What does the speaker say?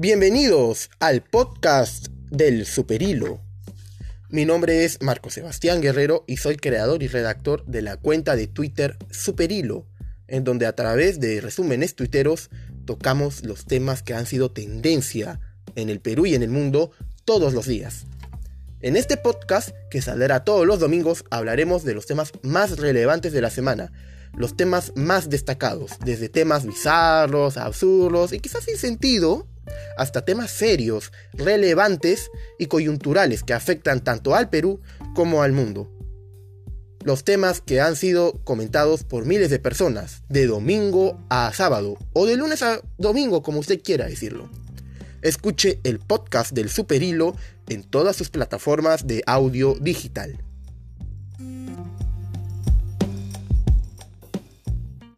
Bienvenidos al podcast del Superhilo. Mi nombre es Marco Sebastián Guerrero y soy creador y redactor de la cuenta de Twitter Superhilo, en donde a través de resúmenes tuiteros tocamos los temas que han sido tendencia en el Perú y en el mundo todos los días. En este podcast, que saldrá todos los domingos, hablaremos de los temas más relevantes de la semana, los temas más destacados, desde temas bizarros, absurdos y quizás sin sentido, hasta temas serios, relevantes y coyunturales que afectan tanto al Perú como al mundo. Los temas que han sido comentados por miles de personas, de domingo a sábado, o de lunes a domingo, como usted quiera decirlo. Escuche el podcast del Super Hilo en todas sus plataformas de audio digital.